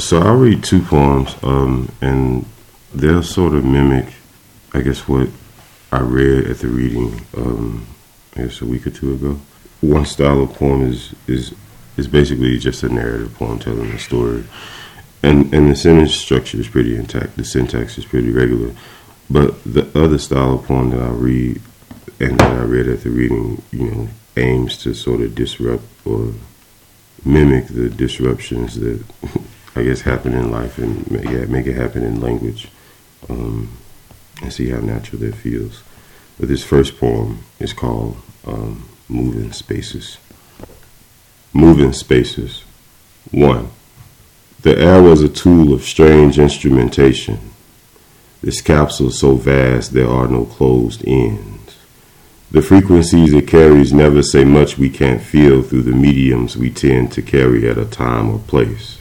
So I'll read two poems, um, and they'll sort of mimic, I guess, what I read at the reading, um, I guess, a week or two ago. One style of poem is is is basically just a narrative poem telling a story, and and the sentence structure is pretty intact. The syntax is pretty regular, but the other style of poem that I read and that I read at the reading, you know, aims to sort of disrupt or mimic the disruptions that I guess happen in life and make it, make it happen in language, um, and see how natural that feels. But this first poem is called um, "Moving Spaces." Moving spaces. One. The air was a tool of strange instrumentation. This capsule so vast there are no closed ends. The frequencies it carries never say much we can't feel through the mediums we tend to carry at a time or place.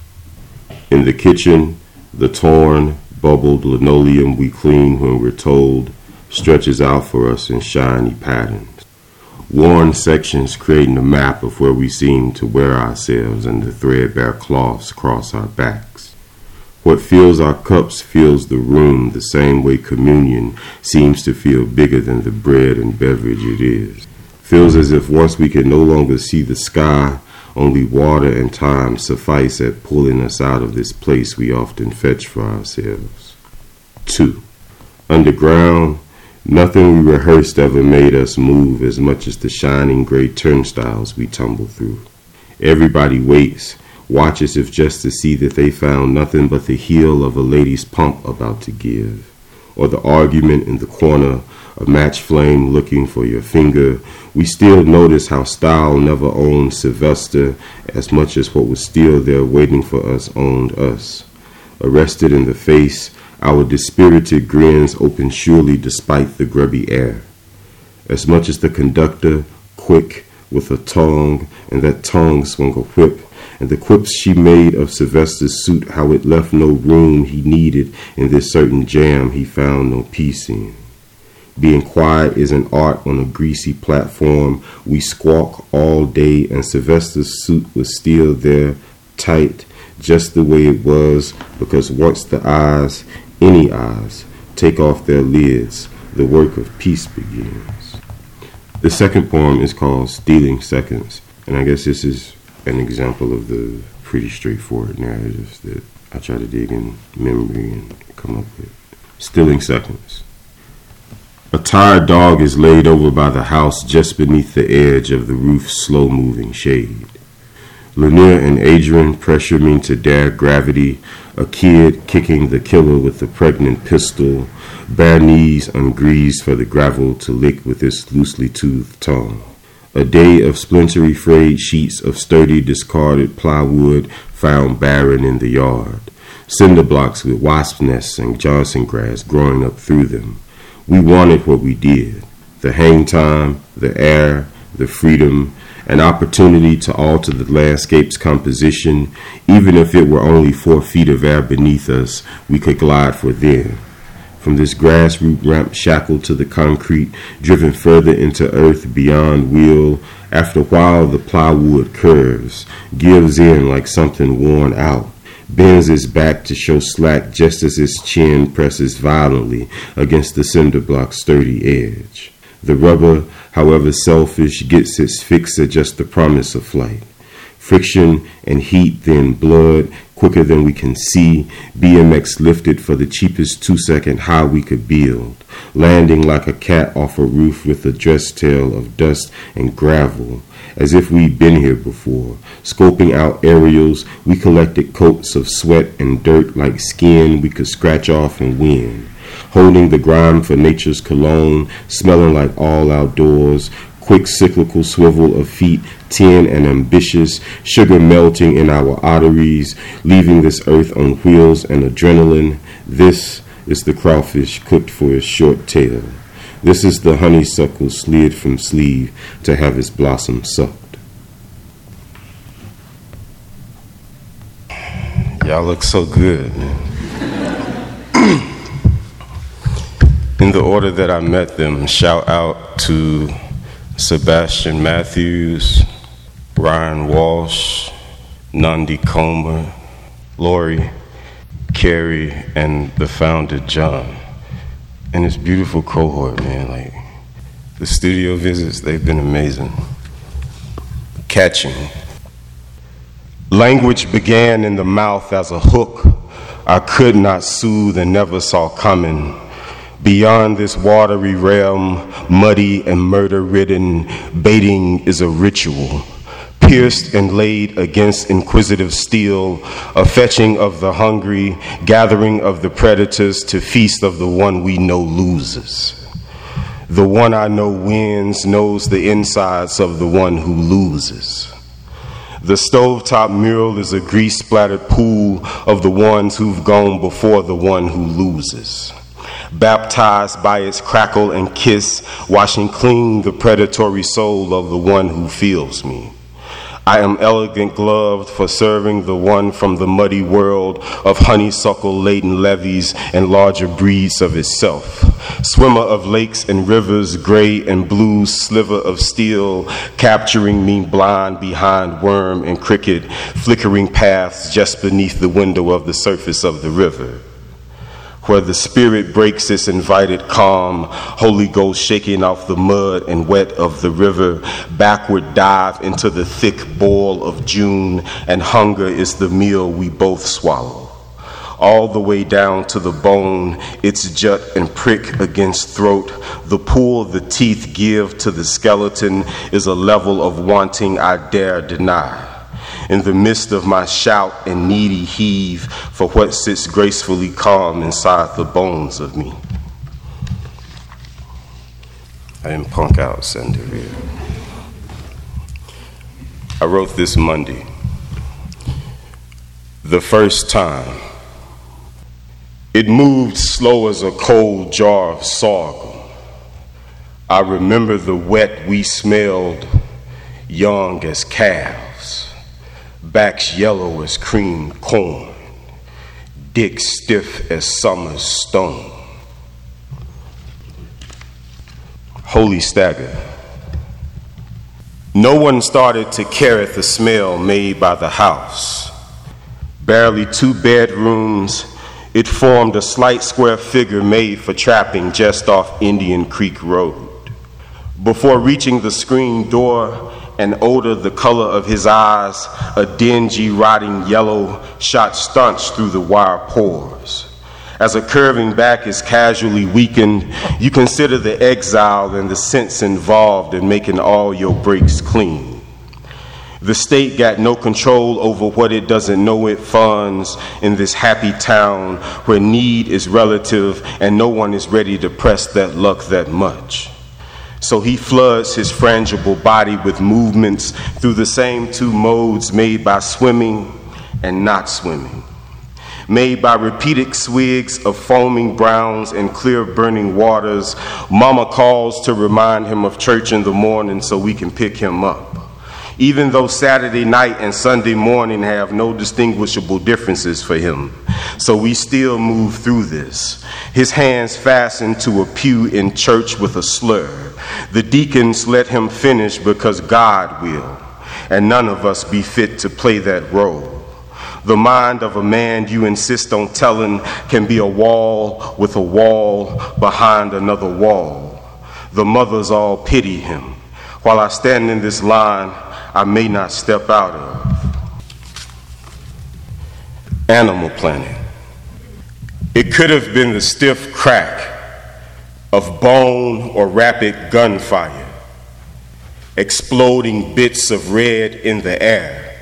In the kitchen, the torn, bubbled linoleum we clean when we're told stretches out for us in shiny patterns. Worn sections creating a map of where we seem to wear ourselves and the threadbare cloths across our backs. What fills our cups fills the room the same way communion seems to feel bigger than the bread and beverage it is. Feels as if once we can no longer see the sky, only water and time suffice at pulling us out of this place we often fetch for ourselves. 2. Underground, nothing we rehearsed ever made us move as much as the shining gray turnstiles we tumble through. Everybody waits, watches if just to see that they found nothing but the heel of a lady's pump about to give, or the argument in the corner a match flame looking for your finger, we still notice how style never owned Sylvester as much as what was still there waiting for us owned us. Arrested in the face, our dispirited grins open surely despite the grubby air. As much as the conductor, quick, with a tongue, and that tongue swung a whip, and the quips she made of Sylvester's suit, how it left no room he needed in this certain jam he found no peace in. Being quiet is an art on a greasy platform. We squawk all day, and Sylvester's suit was still there, tight, just the way it was, because once the eyes, any eyes, take off their lids, the work of peace begins. The second poem is called Stealing Seconds, and I guess this is an example of the pretty straightforward narratives that I try to dig in memory and come up with. Stealing Seconds. A tired dog is laid over by the house just beneath the edge of the roof's slow moving shade. Lanier and Adrian pressure me to dare gravity, a kid kicking the killer with a pregnant pistol, bare knees ungreased for the gravel to lick with its loosely toothed tongue. A day of splintery frayed sheets of sturdy discarded plywood found barren in the yard, cinder blocks with wasp nests and Johnson grass growing up through them. We wanted what we did the hang time, the air, the freedom, an opportunity to alter the landscape's composition, even if it were only four feet of air beneath us, we could glide for then. From this grassroot ramp shackled to the concrete, driven further into earth beyond wheel, after a while the plywood curves, gives in like something worn out bends its back to show slack just as its chin presses violently against the cinder block's sturdy edge. The rubber, however selfish, gets its fix at just the promise of flight. Friction and heat, then blood, quicker than we can see. BMX lifted for the cheapest two second high we could build, landing like a cat off a roof with a dress tail of dust and gravel as if we'd been here before. Scoping out aerials, we collected coats of sweat and dirt like skin we could scratch off and win. Holding the grime for nature's cologne, smelling like all outdoors, quick cyclical swivel of feet, tin and ambitious, sugar melting in our arteries, leaving this earth on wheels and adrenaline. This is the crawfish cooked for his short tail. This is the honeysuckle slid from sleeve to have its blossom sucked. Y'all look so good. In the order that I met them, shout out to Sebastian Matthews, Brian Walsh, Nandi Comer, Lori, Carrie, and the founder, John. And this beautiful cohort, man. Like, the studio visits, they've been amazing. Catching. Language began in the mouth as a hook I could not soothe and never saw coming. Beyond this watery realm, muddy and murder ridden, baiting is a ritual pierced and laid against inquisitive steel, a fetching of the hungry, gathering of the predators to feast of the one we know loses. The one I know wins knows the insides of the one who loses. The stovetop mural is a grease splattered pool of the ones who've gone before the one who loses baptized by its crackle and kiss, washing clean the predatory soul of the one who feels me. I am elegant gloved for serving the one from the muddy world of honeysuckle laden levees and larger breeds of itself. Swimmer of lakes and rivers, gray and blue, sliver of steel, capturing me blind behind worm and cricket, flickering paths just beneath the window of the surface of the river where the spirit breaks its invited calm, Holy Ghost shaking off the mud and wet of the river, backward dive into the thick boil of June, and hunger is the meal we both swallow. All the way down to the bone, its jut and prick against throat, the pull the teeth give to the skeleton is a level of wanting I dare deny in the midst of my shout and needy heave for what sits gracefully calm inside the bones of me. I am punk out Sandaria. I wrote this Monday. The first time. It moved slow as a cold jar of sorghum. I remember the wet we smelled, young as calves backs yellow as cream corn, dick stiff as summer's stone. Holy stagger. No one started to care at the smell made by the house. Barely two bedrooms, it formed a slight square figure made for trapping just off Indian Creek Road. Before reaching the screen door, an odor the color of his eyes, a dingy, rotting yellow, shot staunch through the wire pores. As a curving back is casually weakened, you consider the exile and the sense involved in making all your breaks clean. The state got no control over what it doesn't know it funds in this happy town where need is relative and no one is ready to press that luck that much. So he floods his frangible body with movements through the same two modes made by swimming and not swimming, made by repeated swigs of foaming browns and clear burning waters. Mama calls to remind him of church in the morning so we can pick him up even though Saturday night and Sunday morning have no distinguishable differences for him. So we still move through this. His hands fastened to a pew in church with a slur. The deacons let him finish because God will, and none of us be fit to play that role. The mind of a man you insist on telling can be a wall with a wall behind another wall. The mothers all pity him. While I stand in this line, I may not step out of. Animal Planet. It could have been the stiff crack of bone or rapid gunfire, exploding bits of red in the air.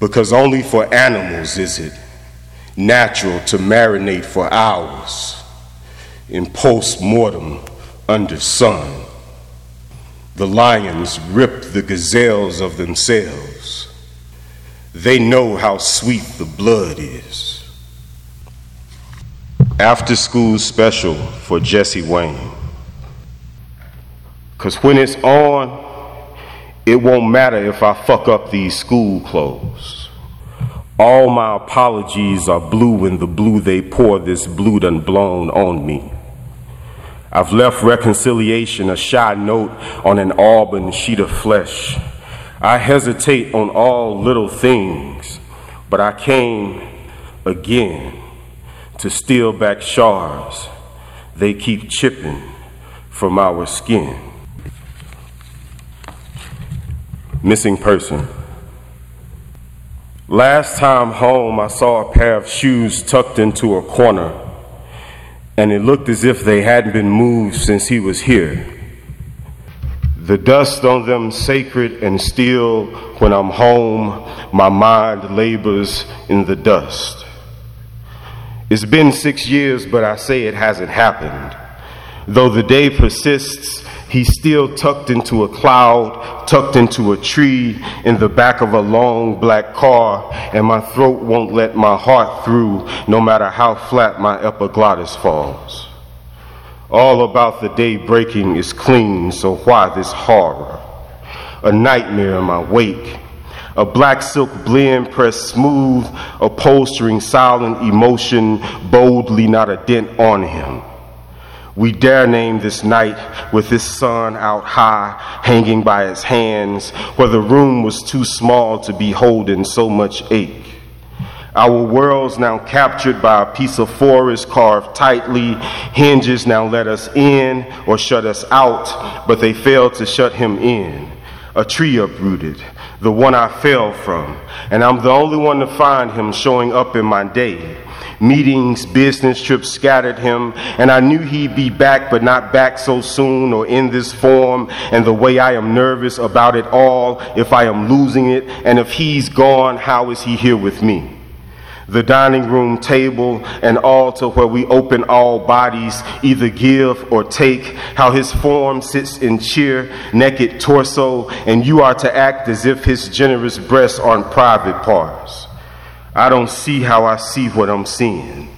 Because only for animals is it natural to marinate for hours in post mortem under sun. The lions rip the gazelles of themselves. They know how sweet the blood is. After school special for Jesse Wayne. Because when it's on, it won't matter if I fuck up these school clothes. All my apologies are blue in the blue they pour this blue done blown on me. I've left reconciliation a shy note on an auburn sheet of flesh. I hesitate on all little things, But I came again to steal back shards they keep chipping from our skin. Missing person. Last time home, I saw a pair of shoes tucked into a corner, and it looked as if they hadn't been moved since he was here. The dust on them sacred and still, when I'm home, my mind labors in the dust. It's been six years, but I say it hasn't happened. Though the day persists, he's still tucked into a cloud, tucked into a tree, in the back of a long black car, and my throat won't let my heart through, no matter how flat my epiglottis falls. All about the day breaking is clean, so why this horror? A nightmare in my wake a black silk blend pressed smooth, upholstering silent emotion, boldly not a dent on him. We dare name this night with this sun out high, hanging by its hands, where the room was too small to be holding so much ache. Our world's now captured by a piece of forest carved tightly. Hinges now let us in or shut us out, but they fail to shut him in. A tree uprooted, the one I fell from, and I'm the only one to find him showing up in my day. Meetings, business trips scattered him, and I knew he'd be back, but not back so soon or in this form. And the way I am nervous about it all, if I am losing it, and if he's gone, how is he here with me? the dining room table and altar where we open all bodies, either give or take, how his form sits in cheer, naked torso, and you are to act as if his generous breasts aren't private parts. I don't see how I see what I'm seeing.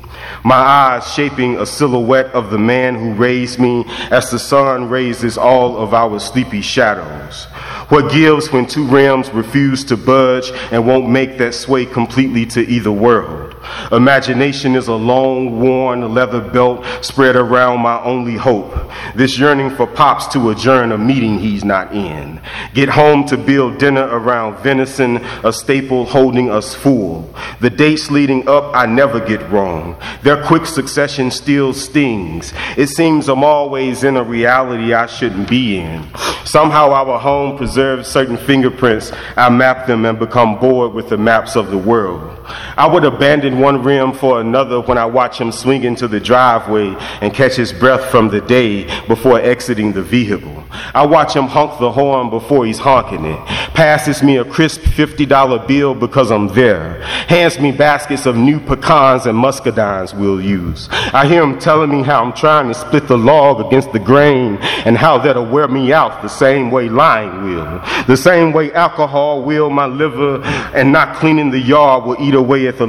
My eyes shaping a silhouette of the man who raised me as the sun raises all of our sleepy shadows. What gives when two realms refuse to budge and won't make that sway completely to either world? Imagination is a long worn leather belt spread around my only hope. This yearning for Pops to adjourn a meeting he's not in. Get home to build dinner around venison, a staple holding us full. The dates leading up, I never get wrong. Their quick succession still stings. It seems I'm always in a reality I shouldn't be in. Somehow our home preserves certain fingerprints. I map them and become bored with the maps of the world. I would abandon one rim for another when I watch him swing into the driveway and catch his breath from the day before exiting the vehicle. I watch him honk the horn before he's honking it, passes me a crisp $50 bill because I'm there, hands me baskets of new pecans and muscadines we'll use. I hear him telling me how I'm trying to split the log against the grain and how that'll wear me out the same way lying will, the same way alcohol will my liver and not cleaning the yard will eat away at the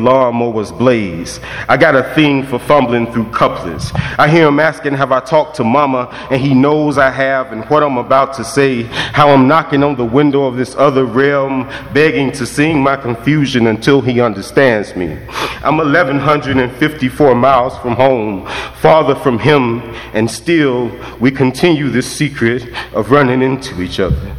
lawnmower's blaze. I got a thing for fumbling through couplets. I hear him asking, Have I talked to mama? And he knows I have, and what I'm about to say, how I'm knocking on the window of this other realm, begging to sing my confusion until he understands me. I'm 1,154 miles from home, farther from him, and still we continue this secret of running into each other.